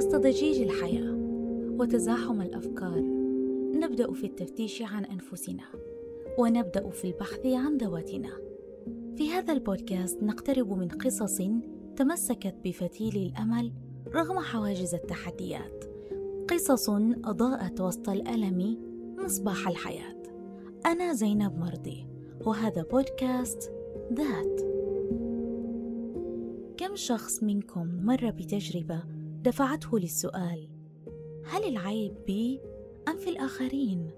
وسط ضجيج الحياة وتزاحم الأفكار. نبدأ في التفتيش عن أنفسنا ونبدأ في البحث عن ذواتنا. في هذا البودكاست نقترب من قصص تمسكت بفتيل الأمل رغم حواجز التحديات. قصص أضاءت وسط الألم مصباح الحياة. أنا زينب مرضي وهذا بودكاست ذات. كم شخص منكم مر بتجربة دفعته للسؤال هل العيب بي أم في الآخرين؟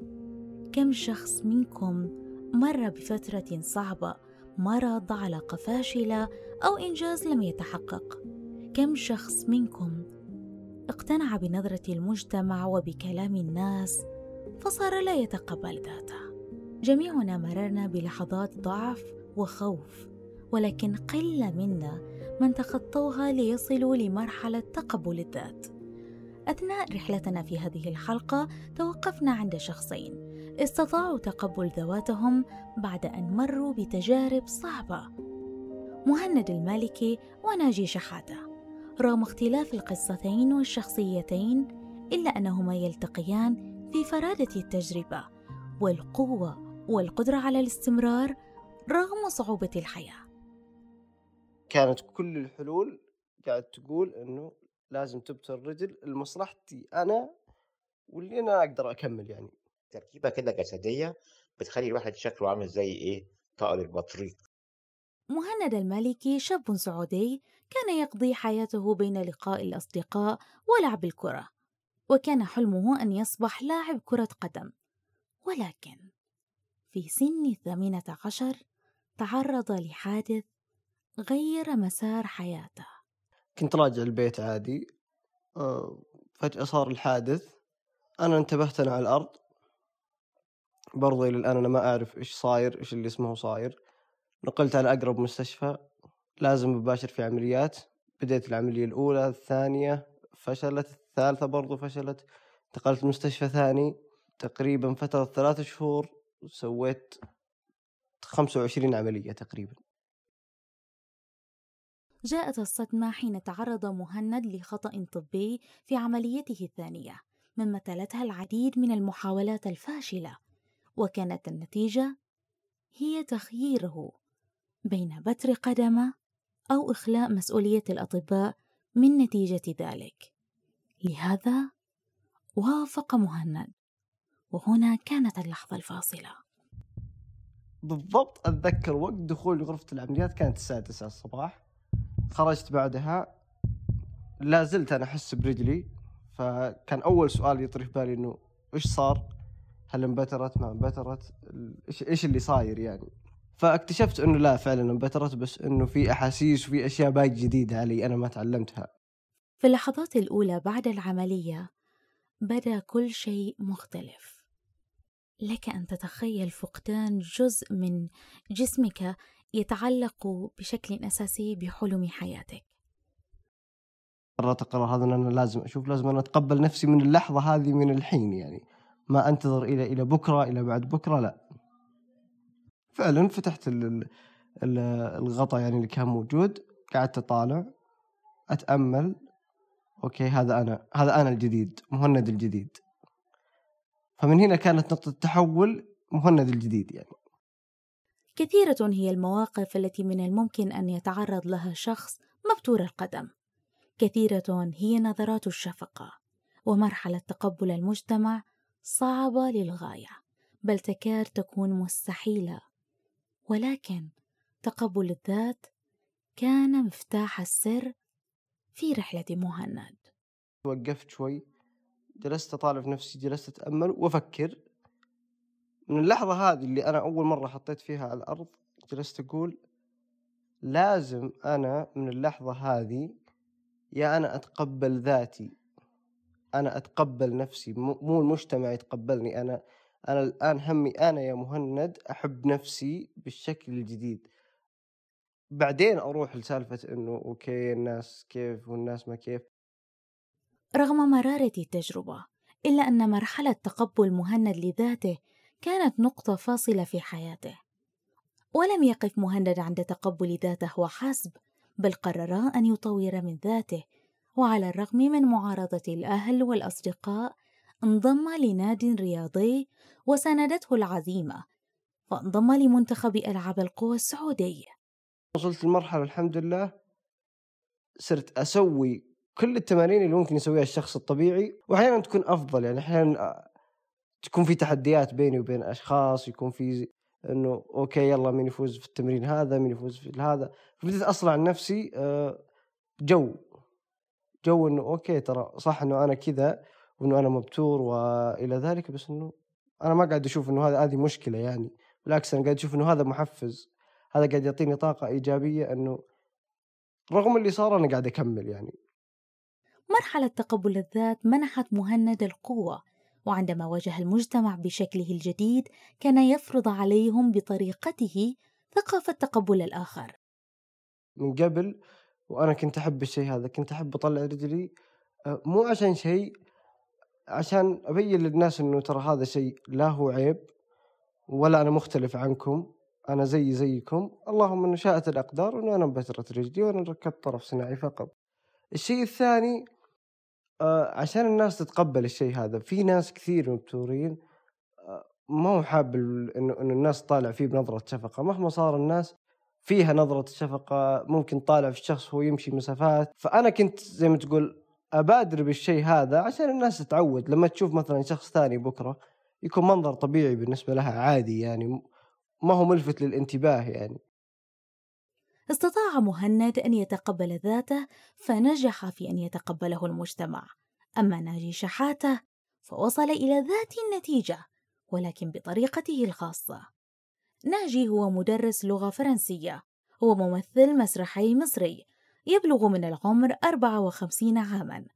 كم شخص منكم مر بفترة صعبة مرض علاقة فاشلة أو إنجاز لم يتحقق؟ كم شخص منكم اقتنع بنظرة المجتمع وبكلام الناس فصار لا يتقبل ذاته جميعنا مررنا بلحظات ضعف وخوف ولكن قلة منا من تخطوها ليصلوا لمرحلة تقبل الذات. أثناء رحلتنا في هذه الحلقة توقفنا عند شخصين. استطاعوا تقبل ذواتهم بعد أن مروا بتجارب صعبة. مهند المالكي وناجي شحاتة. رغم اختلاف القصتين والشخصيتين إلا أنهما يلتقيان في فرادة التجربة والقوة والقدرة على الاستمرار رغم صعوبة الحياة. كانت كل الحلول قاعد تقول إنه لازم تبتر الرجل لمصلحتي أنا واللي أنا أقدر أكمل يعني. تركيبة كده جسدية بتخلي الواحد شكله عامل زي إيه؟ طائر البطريق مهند المالكي شاب سعودي كان يقضي حياته بين لقاء الأصدقاء ولعب الكرة وكان حلمه أن يصبح لاعب كرة قدم. ولكن في سن الثامنة عشر تعرض لحادث غير مسار حياته. كنت راجع البيت عادي آه، فجأة صار الحادث أنا انتبهت أنا على الأرض. برضو إلى الآن أنا ما أعرف إيش صاير إيش اللي اسمه صاير. نقلت على أقرب مستشفى لازم مباشر في عمليات. بديت العملية الأولى الثانية فشلت الثالثة برضو فشلت. انتقلت مستشفى ثاني. تقريبا فترة ثلاث شهور سويت خمسة وعشرين عملية تقريبا. جاءت الصدمة حين تعرض مهند لخطأ طبي في عمليته الثانية مما تلتها العديد من المحاولات الفاشلة. وكانت النتيجة هي تخييره بين بتر قدمه أو إخلاء مسؤولية الأطباء من نتيجة ذلك. لهذا وافق مهند وهنا كانت اللحظة الفاصلة. بالضبط أتذكر وقت دخول غرفة العمليات كانت الساعة 9 الصباح. خرجت بعدها لا زلت أنا أحس برجلي فكان أول سؤال يطري في بالي إنه إيش صار؟ هل انبترت ما انبترت؟ إيش إيش اللي صاير يعني؟ فاكتشفت إنه لا فعلا انبترت بس إنه في أحاسيس وفي أشياء باقي جديدة علي أنا ما تعلمتها في اللحظات الأولى بعد العملية بدأ كل شيء مختلف لك أن تتخيل فقدان جزء من جسمك يتعلق بشكل أساسي بحلم حياتك. قررت القرار هذا أنا لازم أشوف لازم أنا أتقبل نفسي من اللحظة هذه من الحين يعني. ما أنتظر إلى إلى بكرة إلى بعد بكرة لا. فعلا فتحت ال- ال- الغطاء يعني اللي كان موجود. قعدت أطالع أتأمل. أوكي هذا أنا هذا أنا الجديد مهند الجديد. فمن هنا كانت نقطة التحول مهند الجديد يعني. كثيرة هي المواقف التي من الممكن أن يتعرض لها شخص مبتور القدم. كثيرة هي نظرات الشفقة ومرحلة تقبل المجتمع صعبة للغاية بل تكاد تكون مستحيلة. ولكن تقبل الذات كان مفتاح السر في رحلة مهند. وقفت شوي جلست أطالع في نفسي جلست أتأمل وأفكر. من اللحظة هذه اللي أنا أول مرة حطيت فيها على الأرض جلست أقول لازم أنا من اللحظة هذه يا أنا أتقبل ذاتي. أنا أتقبل نفسي. مو المجتمع يتقبلني. أنا أنا الآن همي أنا يا مهند أحب نفسي بالشكل الجديد. بعدين أروح لسالفة إنه أوكي الناس كيف والناس ما كيف. رغم مرارة التجربة إلا أن مرحلة تقبل مهند لذاته كانت نقطة فاصلة في حياته. ولم يقف مهند عند تقبل ذاته وحسب بل قرر أن يطور من ذاته وعلى الرغم من معارضة الأهل والأصدقاء انضم لناد رياضي وساندته العزيمة فانضم لمنتخب ألعاب القوى السعودي. وصلت لمرحلة الحمد لله صرت أسوي كل التمارين اللي ممكن يسويها الشخص الطبيعي وأحيانا تكون أفضل يعني أحيانا تكون في تحديات بيني وبين أشخاص يكون في إنه okay يلا مين يفوز في التمرين هذا مين يفوز في هذا. فبديت أصنع لنفسي آه، جو. جو إنه okay ترى صح إنه أنا كذا وإنه أنا مبتور وإلى ذلك بس إنه أنا ما قاعد أشوف إنه هذا هذه مشكلة يعني. بالعكس أنا قاعد أشوف إنه هذا محفز. هذا قاعد يعطيني طاقة إيجابية إنه رغم اللي صار أنا قاعد أكمل يعني. مرحلة تقبل الذات منحت مهند القوة. وعندما واجه المجتمع بشكله الجديد كان يفرض عليهم بطريقته ثقافة تقبل الآخر. من قبل وأنا كنت أحب الشيء هذا كنت أحب أطلع رجلي مو عشان شيء عشان أبين للناس إنه ترى هذا شيء لا هو عيب ولا أنا مختلف عنكم أنا زي زيكم اللهم إنه شاءت الأقدار انه أنا انبترت رجلي وأنا ركبت طرف صناعي فقط. الشيء الثاني عشان الناس تتقبل الشيء هذا. في ناس كثير مبتورين آه ما هو حاب إنه إنه الناس طالع فيه بنظرة شفقة. مهما صار الناس فيها نظرة شفقة ممكن طالع في الشخص وهو يمشي مسافات. فأنا كنت زي ما تقول أبادر بالشيء هذا عشان الناس تتعود. لما تشوف مثلا شخص ثاني بكرة يكون منظر طبيعي بالنسبة لها عادي يعني ما هو ملفت للانتباه يعني. استطاع مهند أن يتقبل ذاته فنجح في أن يتقبله المجتمع. أما ناجي شحاتة فوصل إلى ذات النتيجة ولكن بطريقته الخاصة. ناجي هو مدرس لغة فرنسية هو ممثل مسرحي مصري يبلغ من العمر 54 عاماً.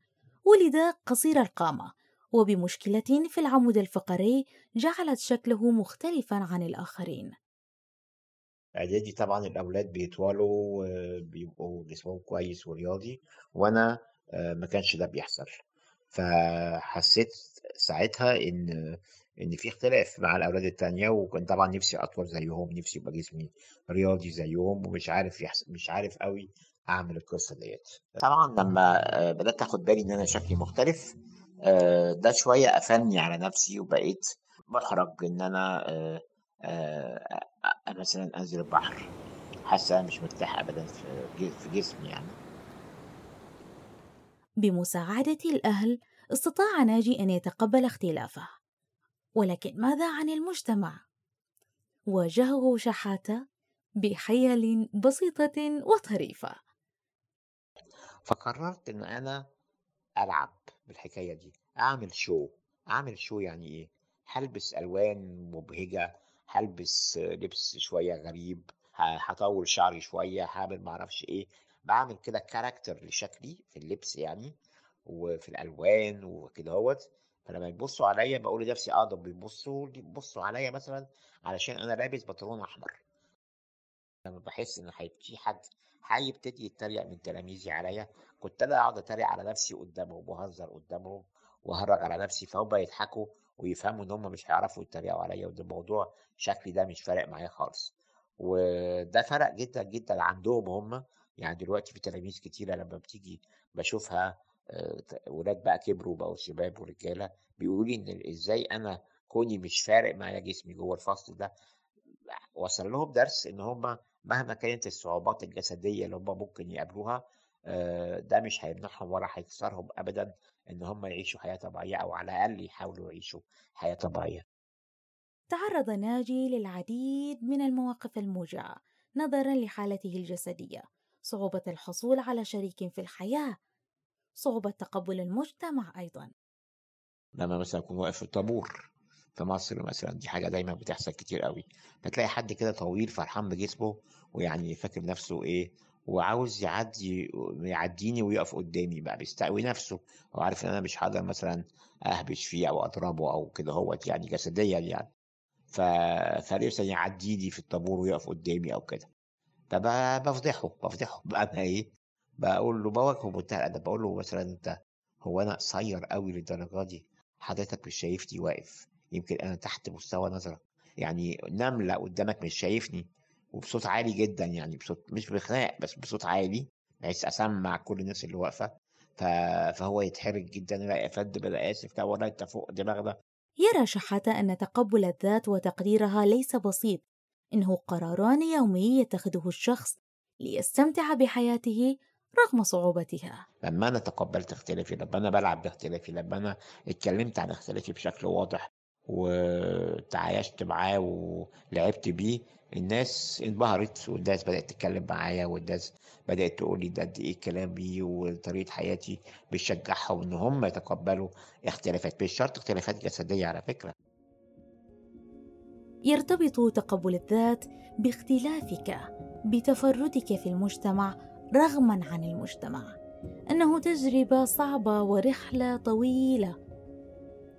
ولد قصير القامة وبمشكلة في العمود الفقري جعلت شكله مختلفا عن الآخرين. إعدادي طبعا الأولاد بيطولوا بيبقوا جسمهم كويس ورياضي وأنا آه، ما كانش ده بيحصل. فحسيت ساعتها إن إن في اختلاف مع الأولاد التانية وكان طبعا نفسي أطول زيهم نفسي يبقى جسمي رياضي زيهم ومش عارف يحس... مش عارف قوي أعمل القصة ديت. طبعا لما آه، بدأت أخد بالي إن أنا شكلي مختلف آه، ده شوية قفلني على نفسي وبقيت محرج إن أنا مثلا أنزل البحر. حاسة مش مرتاح ابدا في جسمي يعني. بمساعدة الأهل استطاع ناجي أن يتقبل اختلافه. ولكن ماذا عن المجتمع؟ واجهه شحاتة بحيل بسيطة وطريفة. فقررت إن أنا ألعب بالحكاية دي. أعمل شو أعمل شو يعني إيه؟ هلبس ألوان مبهجة هلبس لبس شوية غريب هطول شعري شوية هعمل معرفش إيه. بعمل كده كاركتر لشكلي في اللبس يعني وفي الألوان وكده هوت فلما يبصوا عليا بقول لنفسي آه ده بيبصوا بيبصوا عليا مثلا علشان أنا لابس بنطلون أحمر. لما بحس إن في حد هيبتدي يتريق من تلاميذي عليا. كنت أنا أقعد أتريق على نفسي قدامهم وهزر قدامهم وهرج على نفسي فهم يضحكوا. ويفهموا إن هم مش هيعرفوا يتريقوا عليا وده الموضوع شكلي ده مش فارق معايا خالص. وده فرق جدا جدا عندهم هم. يعني دلوقتي في تلاميذ كتيرة لما بتيجي بشوفها آه، ولاد بقى كبروا بقوا شباب ورجالة بيقولوا لي إن إزاي أنا كوني مش فارق معايا جسمي جوه الفصل ده وصل لهم درس إن هم مهما كانت الصعوبات الجسدية اللي هم ممكن يقابلوها آه، ده مش هيمنعهم ولا هيكسرهم ابدا. إن هم يعيشوا حياة طبيعية أو على الأقل يحاولوا يعيشوا حياة طبيعية. تعرض ناجي للعديد من المواقف الموجعة نظرا لحالته الجسدية صعوبة الحصول على شريك في الحياة صعوبة تقبل المجتمع أيضا. لما مثلا أكون واقف في الطابور في مصر مثلا دي حاجة دايما بتحصل كتير قوي فتلاقي حد كده طويل فرحان بجسمه ويعني فاكر نفسه إيه وعاوز يعدي يعديني ويقف قدامي بقى بيستقوي نفسه هو عارف إن أنا مش هقدر مثلا أهبش فيه أو أضربه أو كده هو يعني جسديا يعني. ف... فليه يعديني في الطابور ويقف قدامي أو كده. فبفضحه بفضحه بقى أنا إيه بقول له بواجهه بمنتهى الأدب. بقول له مثلا أنت هو أنا قصير قوي للدرجة دي؟ حضرتك مش شايفني واقف. يمكن أنا تحت مستوى نظرك. يعني نملة قدامك مش شايفني. وبصوت عالي جدا يعني بصوت مش بخناق بس بصوت عالي بحيث أسمع كل الناس اللي واقفة. ف... فهو يتحرج جدا لا يا فندم أنا آسف لا والله أنت فوق دماغنا. يرى شحاتة أن تقبل الذات وتقديرها ليس بسيط. إنه قراران يومي يتخذه الشخص ليستمتع بحياته رغم صعوبتها. لما أنا تقبلت اختلافي لما أنا بلعب باختلافي لما أنا اتكلمت عن اختلافي بشكل واضح وتعايشت معاه ولعبت بيه الناس انبهرت والناس بدأت تتكلم معايا والناس بدأت تقول لي ده قد إيه كلامي وطريقة حياتي بتشجعهم إن هم يتقبلوا اختلافات مش شرط اختلافات جسدية على فكرة. يرتبط تقبل الذات باختلافك بتفردك في المجتمع رغما عن المجتمع. إنه تجربة صعبة ورحلة طويلة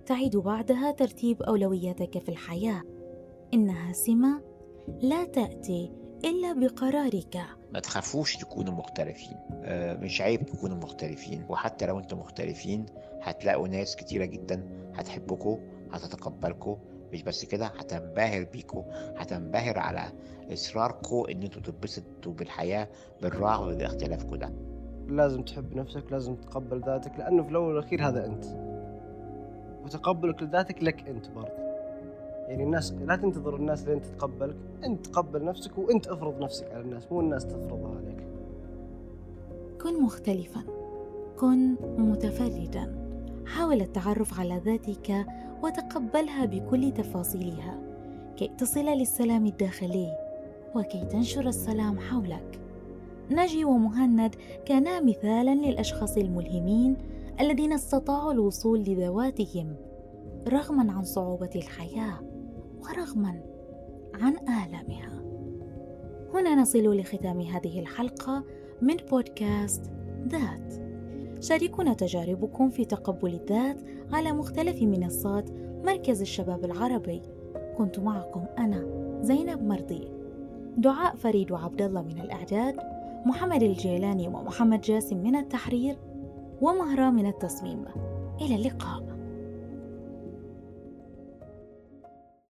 تعيد بعدها ترتيب أولوياتك في الحياة. إنها سمة لا تأتي إلا بقرارك. ما تخافوش تكونوا مختلفين. آه، مش عيب تكونوا مختلفين. وحتى لو أنتم مختلفين هتلاقوا ناس كتيرة جدا هتحبكم هتتقبلكم مش بس كده هتنبهر بيكم هتنبهر على اصراركم إن أنتوا تتبسطوا بالحياة بالرغم من اختلافكم ده لازم تحب نفسك لازم تتقبل ذاتك لأنه في الأول والأخير هذا أنت. وتقبلك لذاتك لك أنت برضه. يعني الناس لا تنتظر الناس لين تتقبلك. أنت تقبل نفسك وأنت أفرض نفسك على الناس مو الناس تفرضها عليك. كن مختلفا. كن متفردا. حاول التعرف على ذاتك وتقبلها بكل تفاصيلها. كي تصل للسلام الداخلي وكي تنشر السلام حولك. ناجي ومهند كانا مثالا للأشخاص الملهمين الذين استطاعوا الوصول لذواتهم رغما عن صعوبة الحياة ورغما عن آلامها. هنا نصل لختام هذه الحلقة من بودكاست ذات. شاركونا تجاربكم في تقبل الذات على مختلف منصات مركز الشباب العربي. كنت معكم أنا زينب مرضي. دعاء فريد وعبد الله من الإعداد محمد الجيلاني ومحمد جاسم من التحرير. ومهرة من التصميم. إلى اللقاء.